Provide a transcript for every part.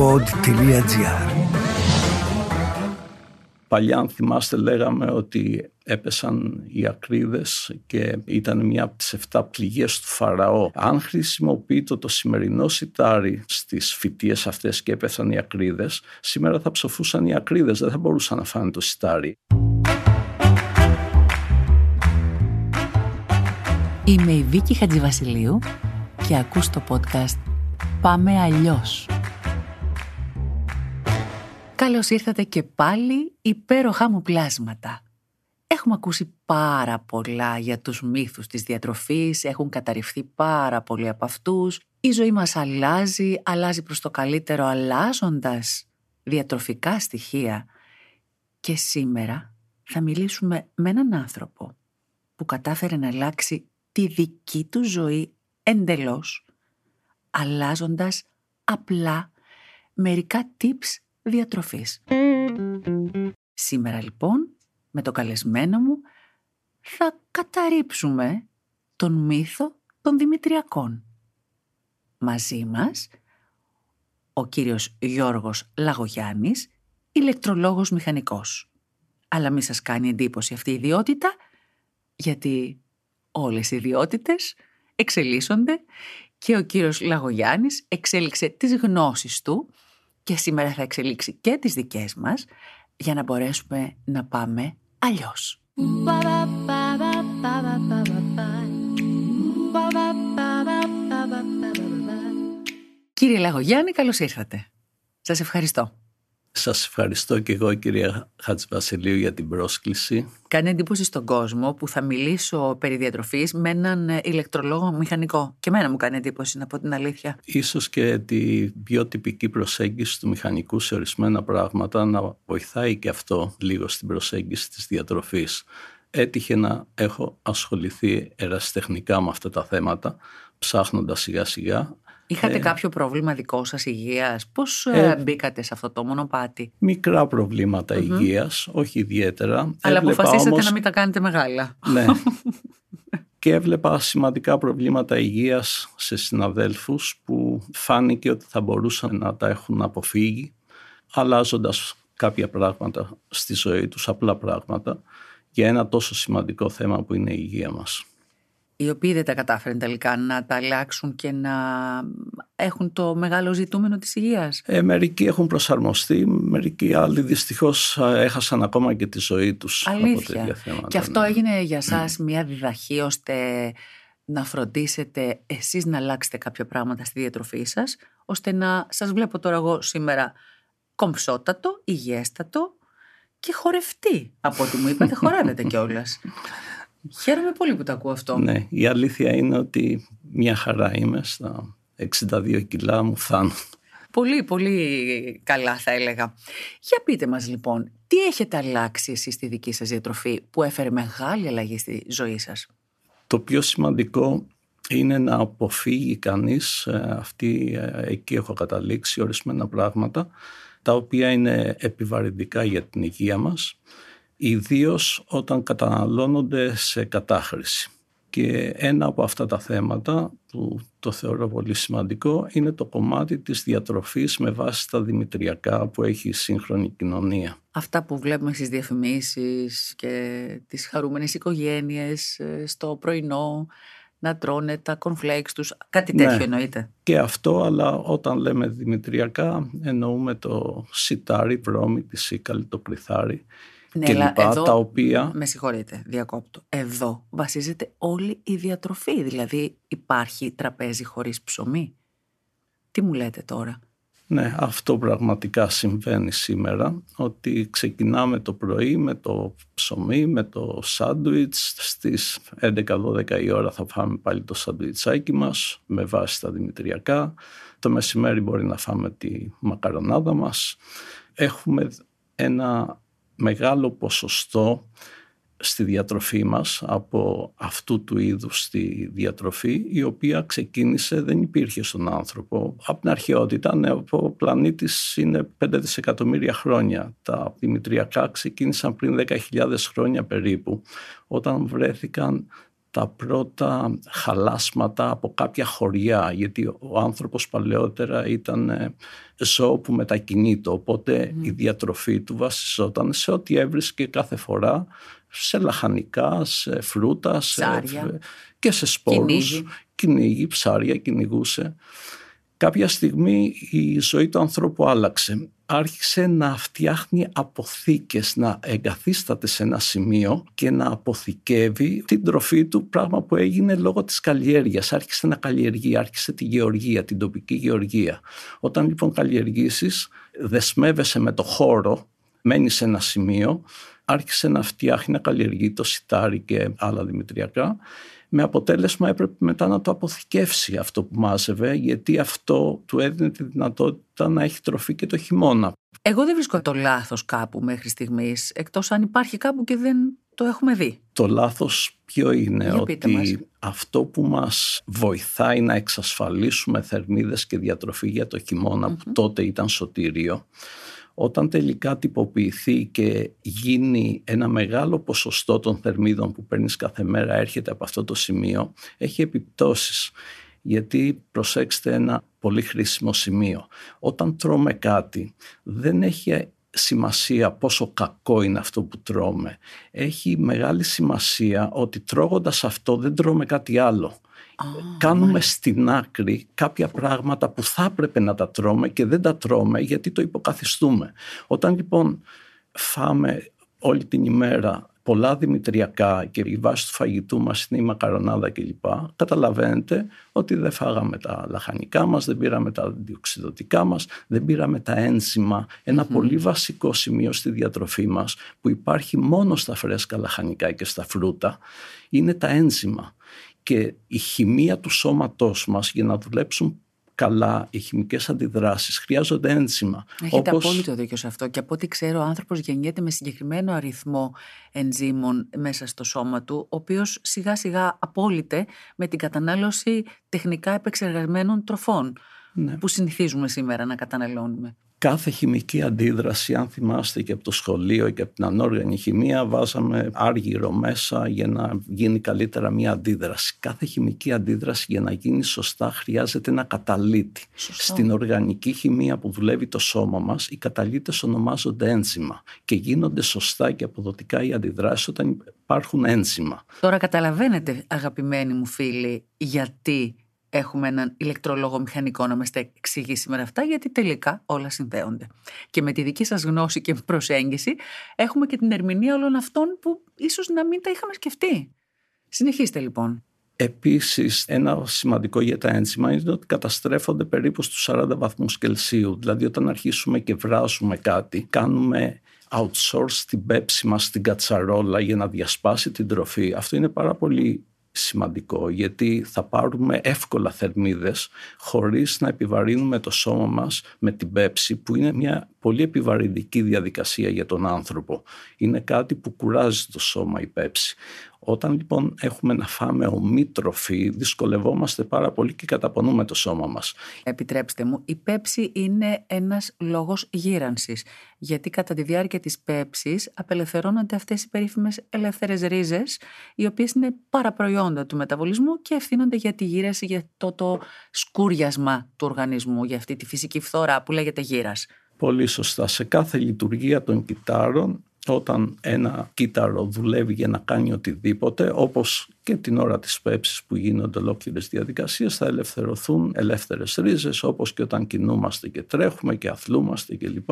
pod.gr Παλιά, αν θυμάστε, λέγαμε ότι έπεσαν οι ακρίδες και ήταν μια από τις 7 πληγές του Φαραώ. Αν χρησιμοποιείται το σημερινό σιτάρι στις φυτίες αυτές και έπεσαν οι ακρίδες, σήμερα θα ψοφούσαν οι ακρίδες, δεν θα μπορούσαν να φάνε το σιτάρι. Είμαι η Βίκη Χατζηβασιλείου και ακούς το podcast «Πάμε αλλιώς». Καλώς ήρθατε και πάλι υπέροχά μου πλάσματα. Έχουμε ακούσει πάρα πολλά για τους μύθους της διατροφής, έχουν καταρριφθεί πάρα πολλοί από αυτούς. Η ζωή μας αλλάζει, αλλάζει προς το καλύτερο αλλάζοντας διατροφικά στοιχεία. Και σήμερα θα μιλήσουμε με έναν άνθρωπο που κατάφερε να αλλάξει τη δική του ζωή εντελώς, αλλάζοντας απλά μερικά tips διατροφής. Σήμερα λοιπόν, με το καλεσμένο μου, θα καταρρύψουμε τον μύθο των Δημητριακών. Μαζί μας, ο κύριος Γιώργος Λαγογιάννης, ηλεκτρολόγος μηχανικός. Αλλά μη σας κάνει εντύπωση αυτή η ιδιότητα, γιατί όλες οι ιδιότητες εξελίσσονται και ο κύριος Λαγογιάννης εξέλιξε τις γνώσεις του και σήμερα θα εξελίξει και τις δικές μας για να μπορέσουμε να πάμε αλλιώς. Κύριε Λαγογιάννη, καλώς ήρθατε. Σας ευχαριστώ. Σας ευχαριστώ και εγώ κυρία Χατζηβασιλείου για την πρόσκληση. Κάνει εντύπωση στον κόσμο που θα μιλήσω περί διατροφής με έναν ηλεκτρολόγο μηχανικό. Και εμένα μου κάνει εντύπωση να πω την αλήθεια. Ίσως και τη πιο τυπική προσέγγιση του μηχανικού σε ορισμένα πράγματα να βοηθάει και αυτό λίγο στην προσέγγιση της διατροφής. Έτυχε να έχω ασχοληθεί ερασιτεχνικά με αυτά τα θέματα, ψάχνοντας σιγά σιγά Είχατε ε, κάποιο πρόβλημα δικό σας υγείας, πώς ε, ε μπήκατε σε αυτό το μονοπάτι; Μικρά προβλήματα mm-hmm. υγείας, όχι ιδιαίτερα. Αλλά έβλεπα αποφασίσατε όμως... να μην τα κάνετε μεγάλα. Ναι. και έβλεπα σημαντικά προβλήματα υγείας σε συναδέλφους που φάνηκε ότι θα μπορούσαν να τα έχουν αποφύγει αλλάζοντας κάποια πράγματα στη ζωή τους, απλά πράγματα, για ένα τόσο σημαντικό θέμα που είναι η υγεία μας οι οποίοι δεν τα κατάφεραν τελικά να τα αλλάξουν και να έχουν το μεγάλο ζητούμενο της υγείας. Ε, μερικοί έχουν προσαρμοστεί, μερικοί άλλοι δυστυχώς έχασαν ακόμα και τη ζωή τους. Αλήθεια. Από θέματα, και αυτό ναι. έγινε για σας μια διδαχή ώστε να φροντίσετε εσείς να αλλάξετε κάποια πράγματα στη διατροφή σας, ώστε να σας βλέπω τώρα εγώ σήμερα κομψότατο, υγιέστατο και χορευτή. Από ό,τι μου είπατε χορεύετε κιόλας. Χαίρομαι πολύ που το ακούω αυτό. Ναι, η αλήθεια είναι ότι μια χαρά είμαι στα 62 κιλά μου φτάνουν. Πολύ, πολύ καλά θα έλεγα. Για πείτε μας λοιπόν, τι έχετε αλλάξει εσείς στη δική σας διατροφή που έφερε μεγάλη αλλαγή στη ζωή σας; Το πιο σημαντικό είναι να αποφύγει κανείς, ε, αυτή, ε, εκεί έχω καταλήξει ορισμένα πράγματα, τα οποία είναι επιβαρυντικά για την υγεία μας ιδίως όταν καταναλώνονται σε κατάχρηση. Και ένα από αυτά τα θέματα που το θεωρώ πολύ σημαντικό είναι το κομμάτι της διατροφής με βάση τα δημητριακά που έχει η σύγχρονη κοινωνία. Αυτά που βλέπουμε στις διαφημίσεις και τις χαρούμενες οικογένειες ε, στο πρωινό να τρώνε τα cornflakes τους, κάτι τέτοιο ναι. εννοείται. Και αυτό, αλλά όταν λέμε δημητριακά εννοούμε το σιτάρι, βρώμη, τη σίκαλη, το κρυθάρι ναι, και λοιπά, εδώ, τα οποία... Με συγχωρείτε, διακόπτω. Εδώ βασίζεται όλη η διατροφή, δηλαδή υπάρχει τραπέζι χωρίς ψωμί; Τι μου λέτε τώρα; Ναι, αυτό πραγματικά συμβαίνει σήμερα, ότι ξεκινάμε το πρωί με το ψωμί, με το σάντουιτς, στις 11-12 η ώρα θα φάμε πάλι το σάντουιτσάκι μας με βάση τα δημητριακά, το μεσημέρι μπορεί να φάμε τη μακαρονάδα μας. Έχουμε ένα μεγάλο ποσοστό στη διατροφή μας από αυτού του είδους τη διατροφή η οποία ξεκίνησε, δεν υπήρχε στον άνθρωπο. Από την αρχαιότητα, ναι, ο πλανήτης είναι 5 δισεκατομμύρια χρόνια. Τα δημητριακά ξεκίνησαν πριν 10.000 χρόνια περίπου όταν βρέθηκαν τα πρώτα χαλάσματα από κάποια χωριά γιατί ο άνθρωπος παλαιότερα ήταν ε, ζώο που μετακινείται. Οπότε η διατροφή του βασιζόταν σε ό,τι έβρισκε κάθε φορά σε λαχανικά, σε φρούτα σε... και σε σπόρους. Κυνήγι, ψάρια κυνηγούσε. Κάποια στιγμή η ζωή του ανθρώπου άλλαξε άρχισε να φτιάχνει αποθήκες, να εγκαθίσταται σε ένα σημείο και να αποθηκεύει την τροφή του, πράγμα που έγινε λόγω της καλλιέργειας. Άρχισε να καλλιεργεί, άρχισε τη γεωργία, την τοπική γεωργία. Όταν λοιπόν καλλιεργήσεις, δεσμεύεσαι με το χώρο, μένεις σε ένα σημείο, άρχισε να φτιάχνει, να καλλιεργεί το σιτάρι και άλλα δημητριακά με αποτέλεσμα έπρεπε μετά να το αποθηκεύσει αυτό που μάζευε γιατί αυτό του έδινε τη δυνατότητα να έχει τροφή και το χειμώνα. Εγώ δεν βρίσκω το λάθος κάπου μέχρι στιγμής εκτός αν υπάρχει κάπου και δεν το έχουμε δει. Το λάθος ποιο είναι ότι αυτό που μας βοηθάει να εξασφαλίσουμε θερμίδες και διατροφή για το χειμωνα που τότε ήταν σωτήριο όταν τελικά τυποποιηθεί και γίνει ένα μεγάλο ποσοστό των θερμίδων που παίρνεις κάθε μέρα έρχεται από αυτό το σημείο, έχει επιπτώσεις. Γιατί προσέξτε ένα πολύ χρήσιμο σημείο. Όταν τρώμε κάτι δεν έχει σημασία πόσο κακό είναι αυτό που τρώμε. Έχει μεγάλη σημασία ότι τρώγοντας αυτό δεν τρώμε κάτι άλλο κάνουμε στην άκρη κάποια πράγματα που θα έπρεπε να τα τρώμε και δεν τα τρώμε γιατί το υποκαθιστούμε. Όταν λοιπόν φάμε όλη την ημέρα πολλά δημητριακά και η βάση του φαγητού μας είναι η μακαρονάδα κλπ. Καταλαβαίνετε ότι δεν φάγαμε τα λαχανικά μας, δεν πήραμε τα διοξιδοτικά μας, δεν πήραμε τα ένζημα. πολύ βασικό σημείο στη διατροφή μας που υπάρχει μόνο στα φρέσκα λαχανικά και στα φρούτα είναι τα ένζημα και η χημεία του σώματός μας για να δουλέψουν καλά οι χημικές αντιδράσεις χρειάζονται ένζημα. Έχετε Όπως... απόλυτο δίκιο σε αυτό και από ό,τι ξέρω ο άνθρωπος γεννιέται με συγκεκριμένο αριθμό ενζήμων μέσα στο σώμα του ο οποίος σιγά σιγά απόλυται με την κατανάλωση τεχνικά επεξεργασμένων τροφών ναι. που συνηθίζουμε σήμερα να καταναλώνουμε κάθε χημική αντίδραση, αν θυμάστε και από το σχολείο και από την ανόργανη χημεία, βάζαμε άργυρο μέσα για να γίνει καλύτερα μια αντίδραση. Κάθε χημική αντίδραση για να γίνει σωστά χρειάζεται ένα καταλήτη. Στην οργανική χημεία που δουλεύει το σώμα μας, οι καταλήτες ονομάζονται ένζημα και γίνονται σωστά και αποδοτικά οι αντιδράσεις όταν υπάρχουν ένζημα. Τώρα καταλαβαίνετε αγαπημένοι μου φίλοι γιατί έχουμε έναν ηλεκτρολόγο μηχανικό να μας τα εξηγεί σήμερα αυτά, γιατί τελικά όλα συνδέονται. Και με τη δική σας γνώση και προσέγγιση έχουμε και την ερμηνεία όλων αυτών που ίσως να μην τα είχαμε σκεφτεί. Συνεχίστε λοιπόν. Επίσης, ένα σημαντικό για τα ένζημα είναι ότι καταστρέφονται περίπου στους 40 βαθμούς Κελσίου. Δηλαδή, όταν αρχίσουμε και βράζουμε κάτι, κάνουμε outsource την πέψη μας στην κατσαρόλα για να διασπάσει την τροφή. Αυτό είναι πάρα πολύ σημαντικό γιατί θα πάρουμε εύκολα θερμίδες χωρίς να επιβαρύνουμε το σώμα μας με την πέψη που είναι μια πολύ επιβαρυντική διαδικασία για τον άνθρωπο. Είναι κάτι που κουράζει το σώμα η πέψη. Όταν λοιπόν έχουμε να φάμε ομή τροφή, δυσκολευόμαστε πάρα πολύ και καταπονούμε το σώμα μας. Επιτρέψτε μου, η πέψη είναι ένας λόγος γύρανσης, γιατί κατά τη διάρκεια της πέψης απελευθερώνονται αυτές οι περίφημες ελεύθερες ρίζες, οι οποίες είναι παραπροϊόντα του μεταβολισμού και ευθύνονται για τη γύραση, για το, το σκούριασμα του οργανισμού, για αυτή τη φυσική φθορά που λέγεται γύρας. Πολύ σωστά. Σε κάθε λειτουργία των κυτάρων όταν ένα κύτταρο δουλεύει για να κάνει οτιδήποτε, όπως και την ώρα της πέψης που γίνονται ολόκληρες διαδικασίες, θα ελευθερωθούν ελεύθερες ρίζες, όπως και όταν κινούμαστε και τρέχουμε και αθλούμαστε κλπ.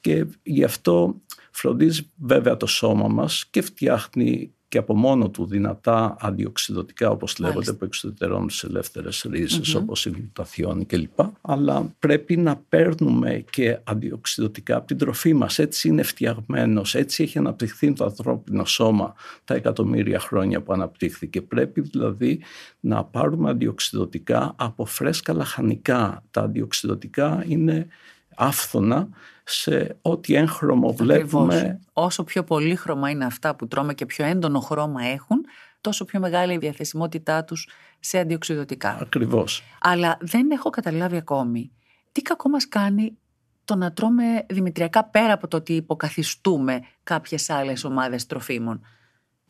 Και γι' αυτό φροντίζει βέβαια το σώμα μας και φτιάχνει και από μόνο του δυνατά αντιοξυδοτικά όπως λέγονται που εξωτερώνουν τις ελεύθερες ρίζες mm-hmm. όπως η γλουταθιόνη κλπ. Αλλά πρέπει να παίρνουμε και αντιοξυδοτικά από την τροφή μας. Έτσι είναι φτιαγμένος, έτσι έχει αναπτυχθεί το ανθρώπινο σώμα τα εκατομμύρια χρόνια που αναπτύχθηκε. Πρέπει δηλαδή να πάρουμε αντιοξυδοτικά από φρέσκα λαχανικά. Τα αντιοξυδοτικά είναι άφθονα σε ό,τι έγχρωμο βλέπουμε. Όσο πιο πολύ χρώμα είναι αυτά που τρώμε και πιο έντονο χρώμα έχουν, τόσο πιο μεγάλη η διαθεσιμότητά τους σε αντιοξυδοτικά. Ακριβώς. Αλλά δεν έχω καταλάβει ακόμη τι κακό μας κάνει το να τρώμε δημητριακά πέρα από το ότι υποκαθιστούμε κάποιες άλλες ομάδες τροφίμων.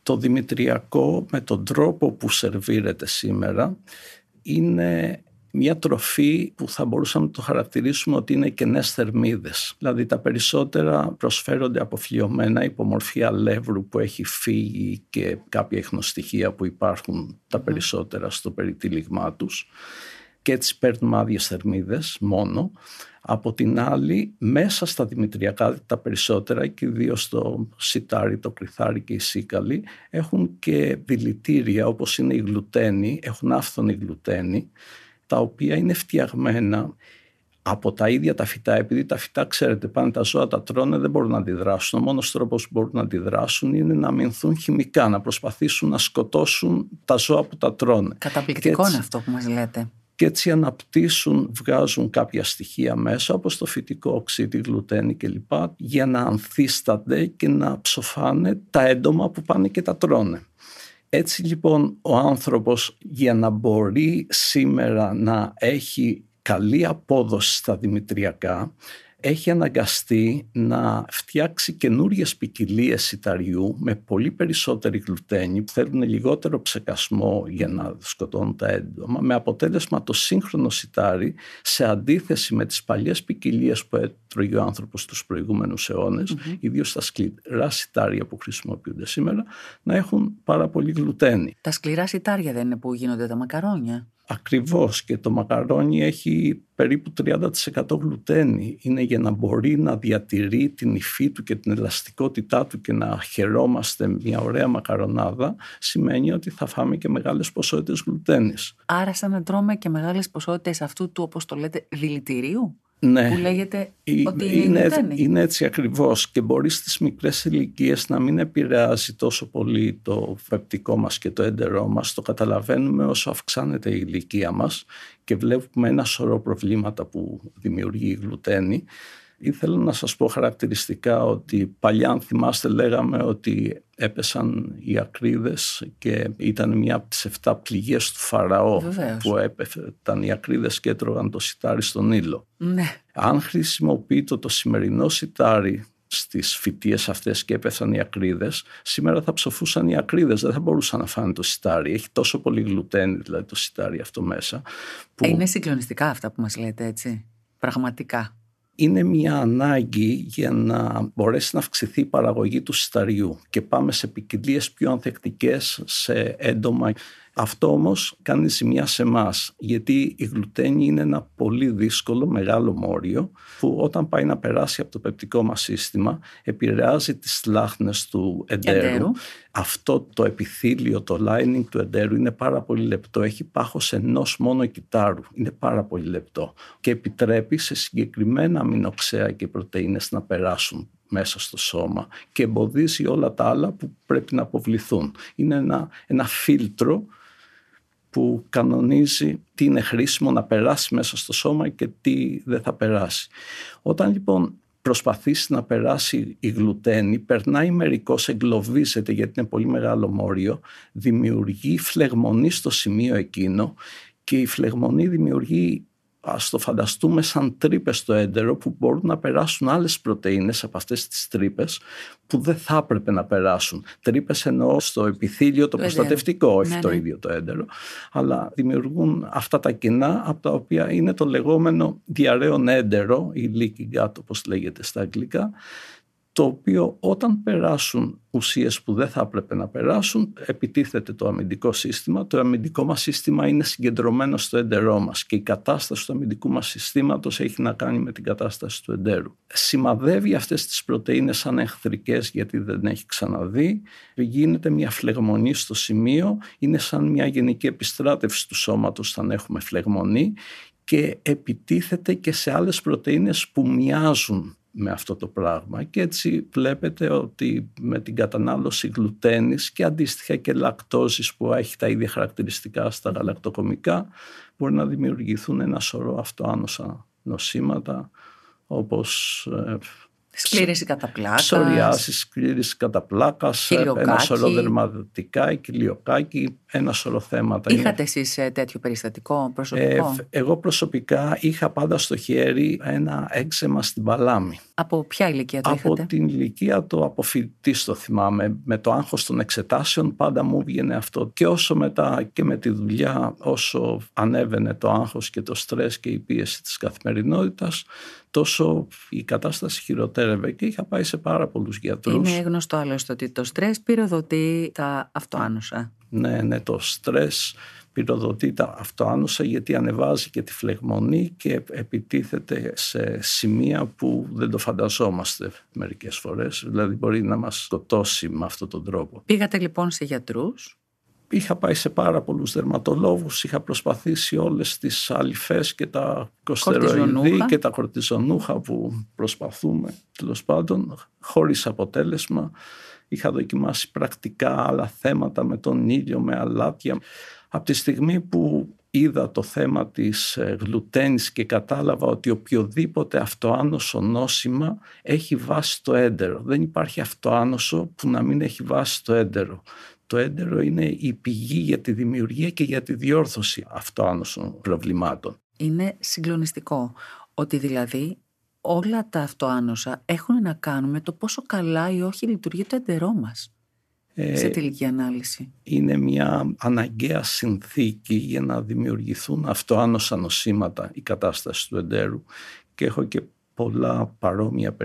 Το δημητριακό με τον τρόπο που σερβίρεται σήμερα είναι μια τροφή που θα μπορούσαμε να το χαρακτηρίσουμε ότι είναι κενές θερμίδες. Δηλαδή τα περισσότερα προσφέρονται αποφλειωμένα υπομορφή αλεύρου που έχει φύγει και κάποια εχνοστοιχεία που υπάρχουν τα περισσότερα στο περιτύλιγμά τους και έτσι παίρνουμε άδειες θερμίδες μόνο. Από την άλλη, μέσα στα δημητριακά τα περισσότερα και ιδίως το σιτάρι, το κρυθάρι και η σίκαλη έχουν και δηλητήρια όπως είναι η γλουτένη, έχουν άφθονη γλουτένη τα οποία είναι φτιαγμένα από τα ίδια τα φυτά, επειδή τα φυτά, ξέρετε, πάνε τα ζώα, τα τρώνε, δεν μπορούν να αντιδράσουν. Ο μόνος τρόπος που μπορούν να αντιδράσουν είναι να αμυνθούν χημικά, να προσπαθήσουν να σκοτώσουν τα ζώα που τα τρώνε. Καταπληκτικό είναι αυτό που μας λέτε. Και έτσι αναπτύσσουν, βγάζουν κάποια στοιχεία μέσα, όπως το φυτικό οξύ, γλουτένη κλπ, για να ανθίστανται και να ψοφάνε τα έντομα που πάνε και τα τρώνε. Έτσι λοιπόν ο άνθρωπος για να μπορεί σήμερα να έχει καλή απόδοση στα δημητριακά έχει αναγκαστεί να φτιάξει καινούριες ποικιλίε σιταριού με πολύ περισσότερη γλουτένη που θέλουν λιγότερο ψεκασμό για να σκοτώνουν τα έντομα με αποτέλεσμα το σύγχρονο σιτάρι σε αντίθεση με τις παλιές ποικιλίε που έτρωγε ο άνθρωπος στους προηγούμενους αιώνες mm-hmm. ιδίως τα σκληρά σιτάρια που χρησιμοποιούνται σήμερα να έχουν πάρα πολύ γλουτένη. Τα σκληρά σιτάρια δεν είναι που γίνονται τα μακαρόνια. Ακριβώς και το μακαρόνι έχει περίπου 30% γλουτένη. Είναι για να μπορεί να διατηρεί την υφή του και την ελαστικότητά του και να χαιρόμαστε μια ωραία μακαρονάδα σημαίνει ότι θα φάμε και μεγάλες ποσότητες γλουτένης. Άρα σαν να τρώμε και μεγάλες ποσότητες αυτού του όπως το λέτε δηλητηρίου; Ναι. που λέγεται ότι είναι, είναι, είναι έτσι ακριβώς και μπορείς στις μικρές ηλικίες να μην επηρεάζει τόσο πολύ το πεπτικό μας και το έντερό μας. Το καταλαβαίνουμε όσο αυξάνεται η ηλικία μας και βλέπουμε ένα σωρό προβλήματα που δημιουργεί η γλουτένη Ήθελα να σας πω χαρακτηριστικά ότι παλιά αν θυμάστε λέγαμε ότι έπεσαν οι ακρίδες και ήταν μια από τις 7 πληγές του Φαραώ που έπεφταν οι ακρίδες και έτρωγαν το σιτάρι στον ήλιο. Ναι. Αν χρησιμοποιείτε το σημερινό σιτάρι στις φυτίες αυτές και έπεσαν οι ακρίδες, σήμερα θα ψοφούσαν οι ακρίδες, δεν θα μπορούσαν να φάνε το σιτάρι. Έχει τόσο πολύ γλουτένι δηλαδή το σιτάρι αυτό μέσα. Που... Είναι συγκλονιστικά αυτά που μας λέτε έτσι, πραγματικά είναι μια ανάγκη για να μπορέσει να αυξηθεί η παραγωγή του συσταριού και πάμε σε ποικιλίες πιο ανθεκτικές σε έντομα αυτό όμως κάνει ζημιά σε εμάς, γιατί η γλουτένη είναι ένα πολύ δύσκολο μεγάλο μόριο που όταν πάει να περάσει από το πεπτικό μας σύστημα επηρεάζει τις λάχνες του εντέρου. Αυτό το επιθύλιο, το lining του εντέρου είναι πάρα πολύ λεπτό. Έχει πάχος ενός μόνο κυτάρου. Είναι πάρα πολύ λεπτό και επιτρέπει σε συγκεκριμένα αμινοξέα και πρωτεΐνες να περάσουν μέσα στο σώμα και εμποδίζει όλα τα άλλα που πρέπει να αποβληθούν. Είναι ένα, ένα φίλτρο που κανονίζει τι είναι χρήσιμο να περάσει μέσα στο σώμα και τι δεν θα περάσει. Όταν λοιπόν προσπαθήσει να περάσει η γλουτένη, περνάει μερικώς, εγκλωβίζεται γιατί είναι πολύ μεγάλο μόριο, δημιουργεί φλεγμονή στο σημείο εκείνο και η φλεγμονή δημιουργεί ας το φανταστούμε σαν τρύπες στο έντερο που μπορούν να περάσουν άλλες πρωτεΐνες από αυτές τις τρύπες που δεν θα έπρεπε να περάσουν. Τρύπες εννοώ στο επιθύλιο το, προστατευτικό, όχι ναι, το ναι. ίδιο το έντερο, αλλά δημιουργούν αυτά τα κοινά από τα οποία είναι το λεγόμενο διαρρέον έντερο ή leaky gut όπως λέγεται στα αγγλικά το οποίο όταν περάσουν ουσίες που δεν θα έπρεπε να περάσουν, επιτίθεται το αμυντικό σύστημα. Το αμυντικό μας σύστημα είναι συγκεντρωμένο στο έντερό μας και η κατάσταση του αμυντικού μας συστήματος έχει να κάνει με την κατάσταση του εντέρου. Σημαδεύει αυτές τις πρωτεΐνες σαν εχθρικές γιατί δεν έχει ξαναδεί. Γίνεται μια φλεγμονή στο σημείο, είναι σαν μια γενική επιστράτευση του σώματος όταν έχουμε φλεγμονή και επιτίθεται και σε άλλες πρωτεΐνες που μοιάζουν με αυτό το πράγμα και έτσι βλέπετε ότι με την κατανάλωση γλουτένης και αντίστοιχα και λακτόζης που έχει τα ίδια χαρακτηριστικά στα γαλακτοκομικά μπορεί να δημιουργηθούν ένα σωρό αυτοάνοσα νοσήματα όπως ε, Σκλήρηση κατά πλάκα. Ψωριάσεις, σκλήρηση κατά πλάκα. Ένα σωρό δερματικά, κυλιοκάκι, ένα σωρό θέματα. Είχατε εσείς ε, τέτοιο περιστατικό προσωπικό; Ε, εγώ προσωπικά είχα πάντα στο χέρι ένα έξεμα στην παλάμη. Από ποια ηλικία το Από είχατε; την ηλικία του αποφοιτητή το θυμάμαι. Με το άγχος των εξετάσεων πάντα μου βγαίνει αυτό. Και όσο μετά και με τη δουλειά, όσο ανέβαινε το άγχος και το στρες και η πίεση της καθημερινότητας, τόσο η κατάσταση χειροτέρευε και είχα πάει σε πάρα πολλούς γιατρούς. Είναι γνωστό άλλωστε ότι το στρες πυροδοτεί τα αυτοάνωσα. Ναι, ναι, το στρες πυροδοτεί τα αυτοάνωσα γιατί ανεβάζει και τη φλεγμονή και επιτίθεται σε σημεία που δεν το φανταζόμαστε μερικές φορές. Δηλαδή μπορεί να μας σκοτώσει με αυτόν τον τρόπο. Πήγατε λοιπόν σε γιατρούς; Είχα πάει σε πάρα πολλούς δερματολόγους, είχα προσπαθήσει όλες τις αλυφές και τα κοστεροειδή και τα κορτιζονούχα που προσπαθούμε τέλος πάντων, χωρίς αποτέλεσμα. Είχα δοκιμάσει πρακτικά άλλα θέματα με τον ήλιο, με αλάτια. Από τη στιγμή που είδα το θέμα της γλουτένης και κατάλαβα ότι οποιοδήποτε αυτοάνωσο νόσημα έχει βάση το έντερο. Δεν υπάρχει αυτοάνωσο που να μην έχει βάση το έντερο. Το έντερο είναι η πηγή για τη δημιουργία και για τη διόρθωση αυτοάνωσων προβλημάτων. Είναι συγκλονιστικό ότι δηλαδή όλα τα αυτοάνοσα έχουν να κάνουν με το πόσο καλά ή όχι λειτουργεί το εντερό μας ε, σε τελική ανάλυση; Είναι μια αναγκαία συνθήκη για να δημιουργηθούν αυτοάνοσα νοσήματα η κατάσταση του εντέρου και έχω και πολλά παρόμοια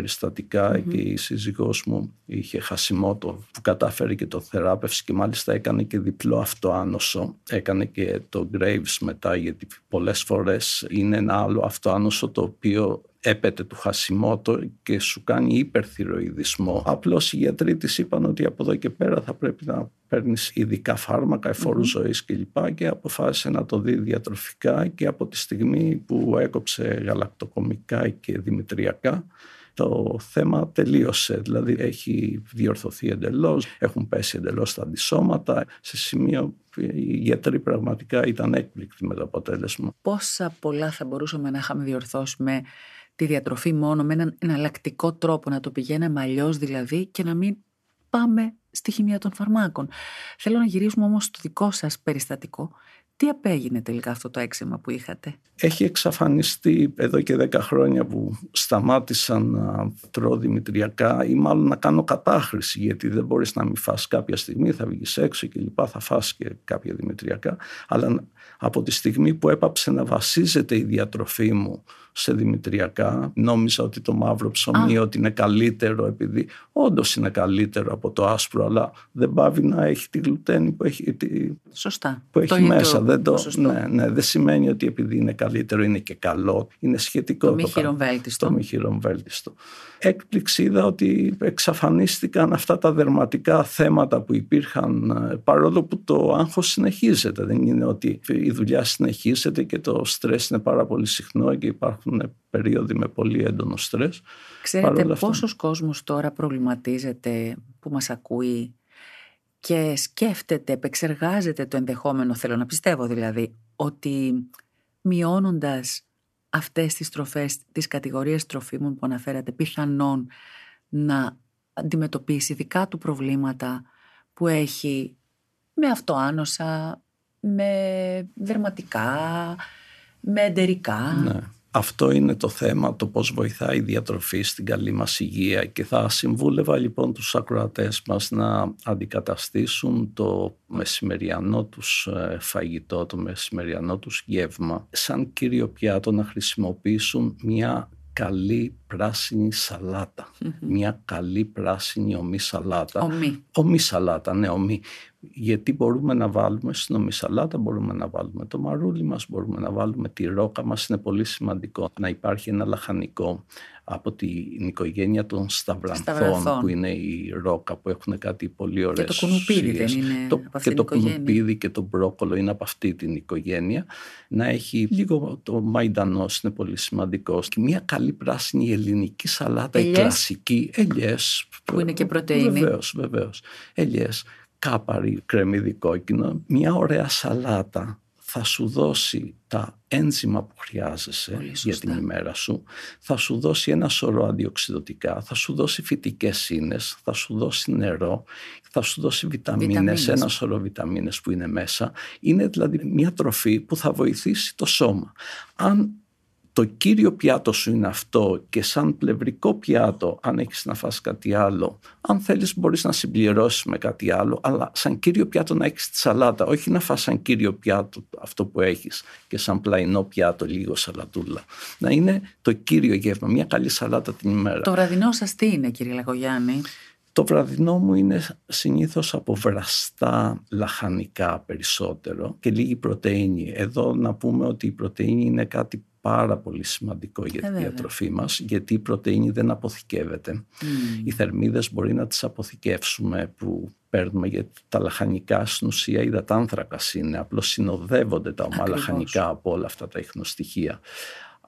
και η σύζυγός μου είχε χασιμότο που κατάφερε και το θεράπευση και μάλιστα έκανε και διπλό αυτοάνωσο. Έκανε και το Graves μετά γιατί πολλές φορές είναι ένα άλλο αυτοάνωσο το οποίο έπεται του Χασιμότο και σου κάνει υπερθυροειδισμό. Απλώς οι γιατροί της είπαν ότι από εδώ και πέρα θα πρέπει να παίρνεις ειδικά φάρμακα εφόρου mm-hmm. ζωής κλπ. Και, αποφάσισε να το δει διατροφικά και από τη στιγμή που έκοψε γαλακτοκομικά και δημητριακά το θέμα τελείωσε. Δηλαδή έχει διορθωθεί εντελώς, έχουν πέσει εντελώς τα αντισώματα σε σημείο οι γιατροί πραγματικά ήταν έκπληκτοι με το αποτέλεσμα. Πόσα πολλά θα μπορούσαμε να είχαμε διορθώσει με τη διατροφή μόνο με έναν εναλλακτικό τρόπο, να το πηγαίναμε αλλιώς δηλαδή και να μην πάμε στη χημεία των φαρμάκων. Θέλω να γυρίσουμε όμως στο δικό σας περιστατικό. Τι απέγινε τελικά αυτό το έξιμα που είχατε; Έχει εξαφανιστεί εδώ και 10 χρόνια που σταμάτησα να τρώω δημητριακά ή μάλλον να κάνω κατάχρηση γιατί δεν μπορείς να μην φας κάποια στιγμή, θα βγεις έξω και λοιπά, θα φας και κάποια δημητριακά. Αλλά από τη στιγμή που έπαψε να βασίζεται η διατροφή μου σε δημητριακά. Νόμιζα ότι το μαύρο ψωμί ότι είναι καλύτερο επειδή όντως είναι καλύτερο από το άσπρο αλλά δεν πάβει να έχει τη γλουτένη που έχει, τη... Σωστά. Που έχει μέσα. δεν, το, ναι, ναι, δεν σημαίνει ότι επειδή είναι καλύτερο είναι και καλό. Είναι σχετικό το, το μη χειρομβέλτιστο. Το μη χειρομβέλτιστο. Έκπληξη είδα ότι εξαφανίστηκαν αυτά τα δερματικά θέματα που υπήρχαν ε, παρόλο που το άγχος συνεχίζεται. Δεν είναι ότι η δουλειά συνεχίζεται και το στρες είναι πάρα πολύ συχνό και υπάρχουν υπάρχουν περίοδοι με πολύ έντονο στρες. Ξέρετε πόσος κόσμος τώρα προβληματίζεται που μας ακούει και σκέφτεται, επεξεργάζεται το ενδεχόμενο, θέλω να πιστεύω δηλαδή, ότι μειώνοντας αυτές τις τροφές, τις κατηγορίες τροφίμων που αναφέρατε, πιθανόν να αντιμετωπίσει δικά του προβλήματα που έχει με αυτοάνοσα, με δερματικά, με εντερικά. Ναι. Αυτό είναι το θέμα, το πώς βοηθάει η διατροφή στην καλή μας υγεία και θα συμβούλευα λοιπόν τους ακροατές μας να αντικαταστήσουν το μεσημεριανό τους ε, φαγητό, το μεσημεριανό τους γεύμα σαν κύριο πιάτο να χρησιμοποιήσουν μια καλή πράσινη Μια καλή πράσινη ομή σαλάτα. Ομή. Ομή σαλάτα, ναι, ομή. Γιατί μπορούμε να βάλουμε στην ομή σαλάτα, μπορούμε να βάλουμε το μαρούλι μας, μπορούμε να βάλουμε τη ρόκα μας. Είναι πολύ σημαντικό να υπάρχει ένα λαχανικό από την οικογένεια των σταυρανθών, που είναι η ρόκα που έχουν κάτι πολύ ωραίες Και το κουνουπίδι δεν είναι το, από αυτή Και το κουνουπίδι και το μπρόκολο είναι από αυτή την οικογένεια. Να έχει λίγο το μαϊντανός είναι πολύ σημαντικό. Και μια καλή πράσινη ελληνική σαλάτα, ελιές. η κλασική, ελιές. Που είναι και πρωτεΐνη. Βεβαίως, βεβαίως. Ελιές, κάπαρι, κρεμμύδι κόκκινο. Μια ωραία σαλάτα θα σου δώσει τα ένζημα που χρειάζεσαι για την ημέρα σου, θα σου δώσει ένα σωρό αντιοξυδοτικά, θα σου δώσει φυτικές ίνες, θα σου δώσει νερό, θα σου δώσει βιταμίνες, ένα σωρό βιταμίνες που είναι μέσα. Είναι δηλαδή μια τροφή που θα βοηθήσει το σώμα. Αν το κύριο πιάτο σου είναι αυτό και σαν πλευρικό πιάτο αν έχεις να φας κάτι άλλο αν θέλεις μπορείς να συμπληρώσεις με κάτι άλλο αλλά σαν κύριο πιάτο να έχεις τη σαλάτα όχι να φας σαν κύριο πιάτο αυτό που έχεις και σαν πλαϊνό πιάτο λίγο σαλατούλα να είναι το κύριο γεύμα μια καλή σαλάτα την ημέρα Το βραδινό σας τι είναι κύριε Λαγογιάννη το βραδινό μου είναι συνήθως από βραστά λαχανικά περισσότερο και λίγη πρωτεΐνη. Εδώ να πούμε ότι η πρωτεΐνη είναι κάτι πάρα πολύ σημαντικό για τη ε, διατροφή μας γιατί η πρωτεΐνη δεν αποθηκεύεται. Οι θερμίδες μπορεί να τις αποθηκεύσουμε που παίρνουμε γιατί τα λαχανικά στην ουσία υδατάνθρακας είναι, απλώς συνοδεύονται τα ομά λαχανικά από όλα αυτά τα ιχνοστοιχεία.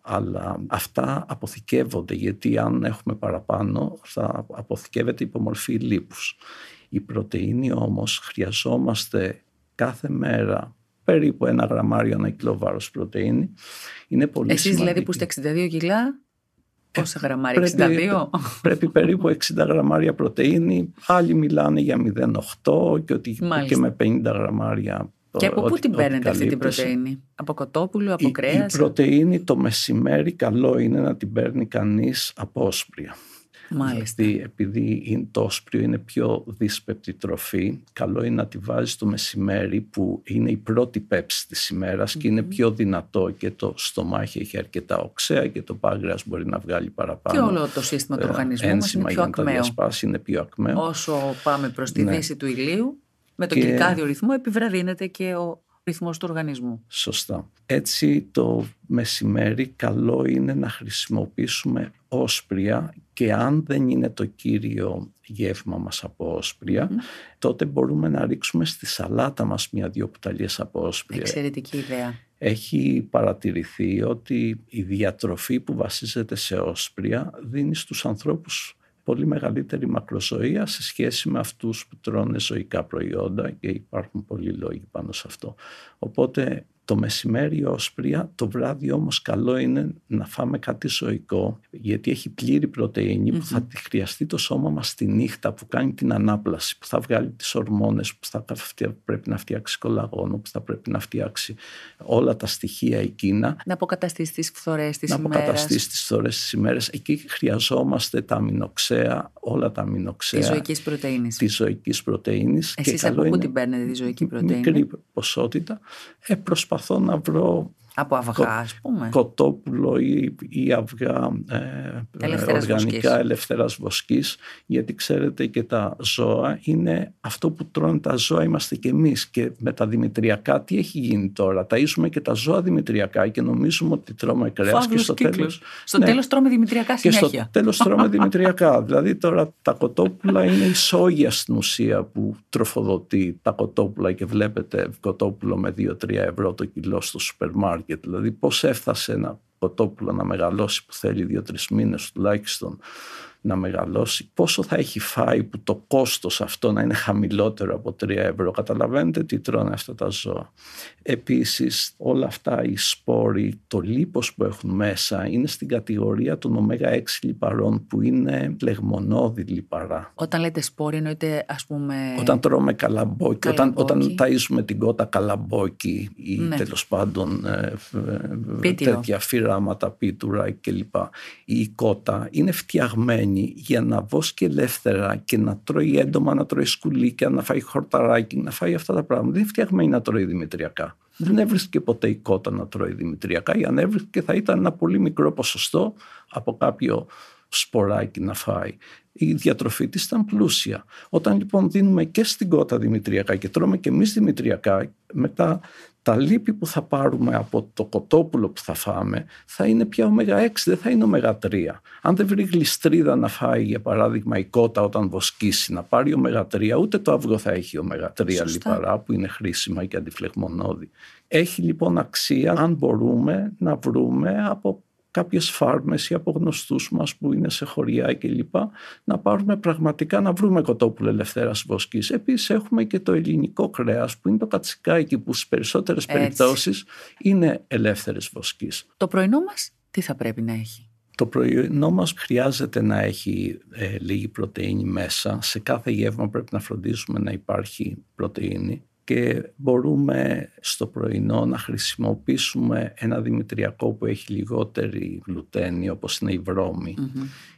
Αλλά αυτά αποθηκεύονται γιατί αν έχουμε παραπάνω θα αποθηκεύεται υπομορφή λίπους. Η πρωτεΐνη όμως χρειαζόμαστε κάθε μέρα περίπου ένα γραμμάριο ένα κιλό βάρος πρωτεΐνη. Είναι πολύ Εσείς δηλαδή που είστε 62 κιλά, πόσα ε, γραμμάρια, πρέπει, 62? Πρέπει περίπου 60 γραμμάρια πρωτεΐνη. Άλλοι μιλάνε για 0,8 και, ότι, και με 50 γραμμάρια και από πού την παίρνετε αυτή την πρωτεΐνη, από κοτόπουλο, από κρέας. Η πρωτεΐνη το μεσημέρι καλό είναι να την παίρνει κανείς από όσπρια. Μάλιστα. Γιατί επειδή το όσπριο είναι πιο δύσπεπτη τροφή, καλό είναι να τη βάζεις το μεσημέρι που είναι η πρώτη πέψη της ημέρας και είναι πιο δυνατό και το στομάχι έχει αρκετά οξέα και το πάγκρεας μπορεί να βγάλει παραπάνω. Και όλο το σύστημα του ε, οργανισμού μας είναι πιο ακμαίο. είναι πιο ακμαίο. Όσο πάμε προς τη ναι. δύση του ηλίου, με τον και... κυρκάδιο ρυθμό επιβραδύνεται και ο ρυθμός του οργανισμού. Σωστά. Έτσι το μεσημέρι καλό είναι να χρησιμοποιήσουμε όσπρια και αν δεν είναι το κύριο γεύμα μας από όσπρια, τότε μπορούμε να ρίξουμε στη σαλάτα μας μια-δυο κουταλιές από όσπρια. Εξαιρετική ιδέα. Έχει παρατηρηθεί ότι η διατροφή που βασίζεται σε όσπρια δίνει στους ανθρώπους πολύ μεγαλύτερη μακροζωία σε σχέση με αυτούς που τρώνε ζωικά προϊόντα και υπάρχουν πολλοί λόγοι πάνω σε αυτό. Οπότε το μεσημέρι όσπρια, το βράδυ όμως καλό είναι να φάμε κάτι ζωικό γιατί έχει πλήρη πρωτεΐνη που θα τη χρειαστεί το σώμα μας τη νύχτα που κάνει την ανάπλαση, που θα βγάλει τις ορμόνες, που θα πρέπει να φτιάξει κολαγόνο, που θα πρέπει να φτιάξει όλα τα στοιχεία εκείνα. Να αποκαταστήσει τις φθορές της να ημέρας. Να αποκαταστήσει τις φθορές της ημέρας. Εκεί χρειαζόμαστε τα αμινοξέα, όλα τα αμινοξέα. Της ζωικής πρωτενη. Της ζωικής πρωτενη. Εσείς από πού την παίρνετε τη ζωική πρωτενη. Μικρή ποσότητα. Ε, προσπαθώ sånn, for da από αυγά, ας πούμε. Κοτόπουλο ή, ή αυγά ε, οργανικά ελευθεράς βοσκής, γιατί ξέρετε και τα ζώα είναι αυτό που τρώνε τα ζώα είμαστε και εμείς και με τα δημητριακά τι έχει γίνει τώρα; Ταΐζουμε και τα ζώα δημητριακά και νομίζουμε ότι τρώμε κρέας και στο τέλος... Στο ναι, τέλος τρώμε δημητριακά συνέχεια. Και στο τέλος τρώμε δημητριακά. δηλαδή τώρα τα κοτόπουλα είναι η σόγια στην ουσία που τροφοδοτεί τα κοτόπουλα και βλέπετε κοτόπουλο με 2-3 ευρώ το κιλό στο σούπερ μάρκετ. Δηλαδή πώς έφτασε ένα κοτόπουλο να μεγαλώσει που θέλει δύο-τρεις μήνες τουλάχιστον να μεγαλώσει, πόσο θα έχει φάει που το κόστος αυτό να είναι χαμηλότερο από 3 ευρώ. Καταλαβαίνετε τι τρώνε αυτά τα ζώα. Επίσης όλα αυτά οι σπόροι, το λίπος που έχουν μέσα είναι στην κατηγορία των ω6 λιπαρών που είναι λεγμονώδη λιπαρά. Όταν λέτε σπόροι εννοείται ας πούμε... Όταν τρώμε καλαμπόκι, όταν, όταν ταΐζουμε την κότα καλαμπόκι ή ναι. τέλος πάντων ε, ε, τέτοια φυράματα, πίτουρα κλπ. Η κότα είναι φτιαγμένη για να βόσκει ελεύθερα και να τρώει έντομα, να τρώει σκουλίκια, να φάει χορταράκι, να φάει αυτά τα πράγματα. Δεν είναι φτιαγμένη να τρώει δημητριακά. Δεν έβρισκε ποτέ η κότα να τρώει δημητριακά ή αν έβρισκε θα ήταν ένα πολύ μικρό ποσοστό από κάποιο σποράκι να φάει. Η διατροφή της ήταν πλούσια. Όταν λοιπόν δίνουμε και στην κότα δημητριακά και τρώμε και εμείς δημητριακά, μετά τα λίπη που θα πάρουμε από το κοτόπουλο που θα φάμε θα είναι πια ω6, δεν θα είναι ω3. Αν δεν βρει γλιστρίδα να φάει, για παράδειγμα, η κότα όταν βοσκήσει, να πάρει ω3, ούτε το αυγό θα έχει ω3 λιπαρά που είναι χρήσιμα και αντιφλεγμονώδη. Έχει λοιπόν αξία αν μπορούμε να βρούμε από κάποιες φάρμες ή από γνωστούς μας που είναι σε χωριά κλπ. Να πάρουμε πραγματικά να βρούμε κοτόπουλο ελευθέρας βοσκής. Επίσης έχουμε και το ελληνικό κρέας που είναι το κατσικάκι που στις περισσότερες Έτσι. περιπτώσεις είναι ελεύθερες βοσκής. Το πρωινό μας τι θα πρέπει να έχει; Το πρωινό μας χρειάζεται να έχει ε, λίγη πρωτεΐνη μέσα. Σε κάθε γεύμα πρέπει να φροντίσουμε να υπάρχει πρωτεΐνη και μπορούμε στο πρωινό να χρησιμοποιήσουμε ένα δημητριακό που έχει λιγότερη γλουτένη όπως είναι η βρωμη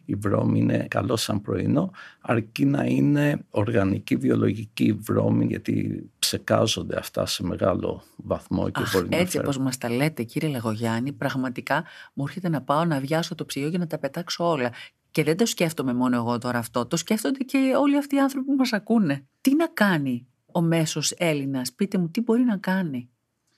Η βρώμη είναι καλό σαν πρωινό αρκεί να είναι οργανική βιολογική βρώμη γιατί ψεκάζονται αυτά σε μεγάλο βαθμό και Αχ, μπορεί να έτσι όπως μας τα λέτε κύριε Λεγογιάννη πραγματικά μου έρχεται να πάω να βιάσω το ψυγείο και να τα πετάξω όλα. Και δεν το σκέφτομαι μόνο εγώ τώρα αυτό, το σκέφτονται και όλοι αυτοί οι άνθρωποι που μας ακούνε. Τι να κάνει ο μέσος Έλληνας, πείτε μου τι μπορεί να κάνει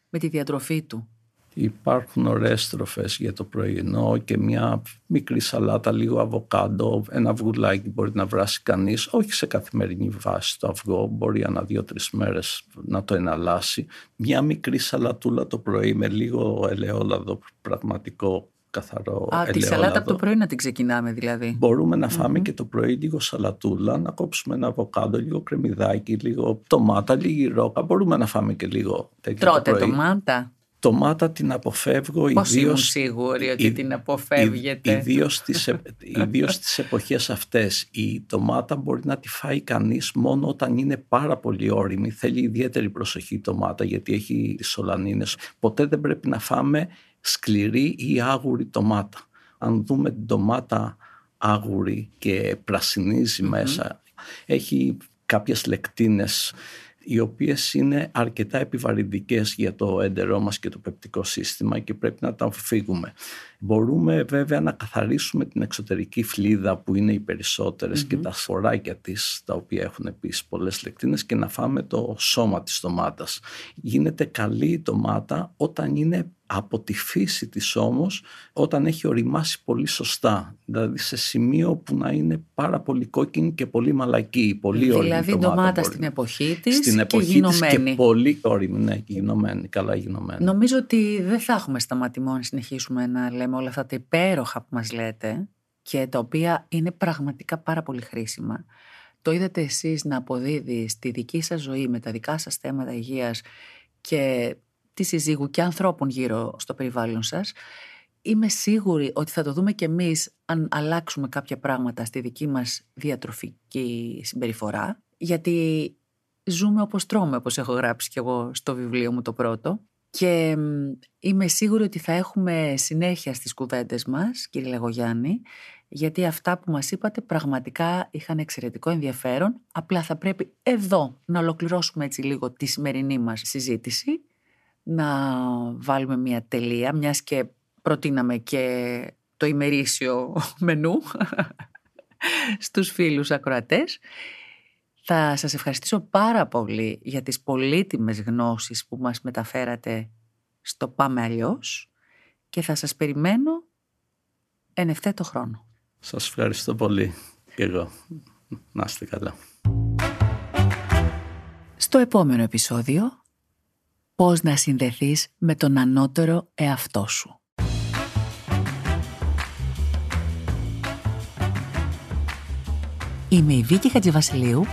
με τη διατροφή του; Υπάρχουν ωραίες τροφές για το πρωινό και μια μικρή σαλάτα, λίγο αβοκάντο, ένα αυγουλάκι μπορεί να βράσει κανείς, όχι σε καθημερινή βάση το αυγό, μπορεί ανά δύο-τρεις μέρες να το εναλλάσει. Μια μικρή σαλατούλα το πρωί με λίγο ελαιόλαδο πραγματικό καθαρό Α, τη σαλάτα από το πρωί να την ξεκινάμε δηλαδή. Μπορούμε να φάμε και το πρωί λίγο σαλατούλα, να κόψουμε ένα αβοκάντο, λίγο κρεμμυδάκι, λίγο ντομάτα, λίγη ρόκα. Μπορούμε να φάμε και λίγο τέτοιο Τρώτε το πρωί. ντομάτα. Ντομάτα την αποφεύγω Πώς ιδίως... ήμουν σίγουρη ότι την αποφεύγετε. Ιδίως στις, ιδίως στις εποχές αυτές. Η ντομάτα μπορεί να τη φάει κανείς μόνο όταν είναι πάρα πολύ όρημη. Θέλει ιδιαίτερη προσοχή η ντομάτα γιατί έχει τις σολανίνες. Ποτέ δεν πρέπει να φάμε σκληρή ή άγουρη ντομάτα. Αν δούμε την ντομάτα άγουρη και πρασινιζει μέσα, έχει κάποιες λεκτίνες οι οποίες είναι αρκετά επιβαρυντικές για το έντερό μας και το πεπτικό σύστημα και πρέπει να τα φύγουμε. Μπορούμε βέβαια να καθαρίσουμε την εξωτερική φλίδα που είναι οι περισσοτερες και τα φοράκια της τα οποία έχουν επίσης πολλές λεκτίνες και να φάμε το σώμα της ντομάτας. Γίνεται καλή η ντομάτα όταν είναι από τη φύση της όμως όταν έχει οριμάσει πολύ σωστά. Δηλαδή σε σημείο που να είναι πάρα πολύ κόκκινη και πολύ μαλακή. Πολύ δηλαδή ντομάτα στην εποχή της στην εποχή και γινωμένη. Της και πολύ όρημη, ναι, και γινωμένη, καλά γινωμένη. Νομίζω ότι δεν θα έχουμε σταματημό να συνεχίσουμε να λέμε όλα αυτά τα υπέροχα που μας λέτε και τα οποία είναι πραγματικά πάρα πολύ χρήσιμα. Το είδατε εσείς να αποδίδει στη δική σας ζωή με τα δικά σας θέματα υγείας και τη συζύγου και ανθρώπων γύρω στο περιβάλλον σας. Είμαι σίγουρη ότι θα το δούμε και εμείς αν αλλάξουμε κάποια πράγματα στη δική μας διατροφική συμπεριφορά, γιατί ζούμε όπως τρώμε, όπως έχω γράψει και εγώ στο βιβλίο μου το πρώτο. Και είμαι σίγουρη ότι θα έχουμε συνέχεια στις κουβέντες μας, κύριε Λεγογιάννη, γιατί αυτά που μας είπατε πραγματικά είχαν εξαιρετικό ενδιαφέρον. Απλά θα πρέπει εδώ να ολοκληρώσουμε έτσι λίγο τη σημερινή μας συζήτηση να βάλουμε μια τελεία, μιας και προτείναμε και το ημερήσιο μενού στους φίλους ακροατές. Θα σας ευχαριστήσω πάρα πολύ για τις πολύτιμες γνώσεις που μας μεταφέρατε στο Πάμε Αλλιώς και θα σας περιμένω εν ευθέτω χρόνο. Σας ευχαριστώ πολύ και εγώ. Να είστε καλά. Στο επόμενο επεισόδιο πώς να συνδεθείς με τον ανώτερο εαυτό σου. Είμαι η Βίκη Χατζηβασιλείου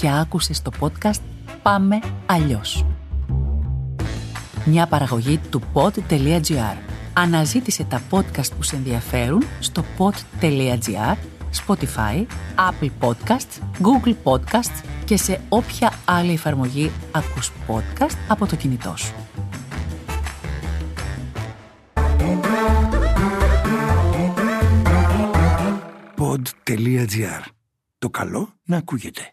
και άκουσες το podcast «Πάμε αλλιώς». Μια παραγωγή του pod.gr. Αναζήτησε τα podcast που σε ενδιαφέρουν στο pod.gr Spotify, Apple Podcasts, Google Podcasts και σε όποια άλλη εφαρμογή ακούς podcast από το κινητό σου. Pod.gr. Το καλό να ακούγεται.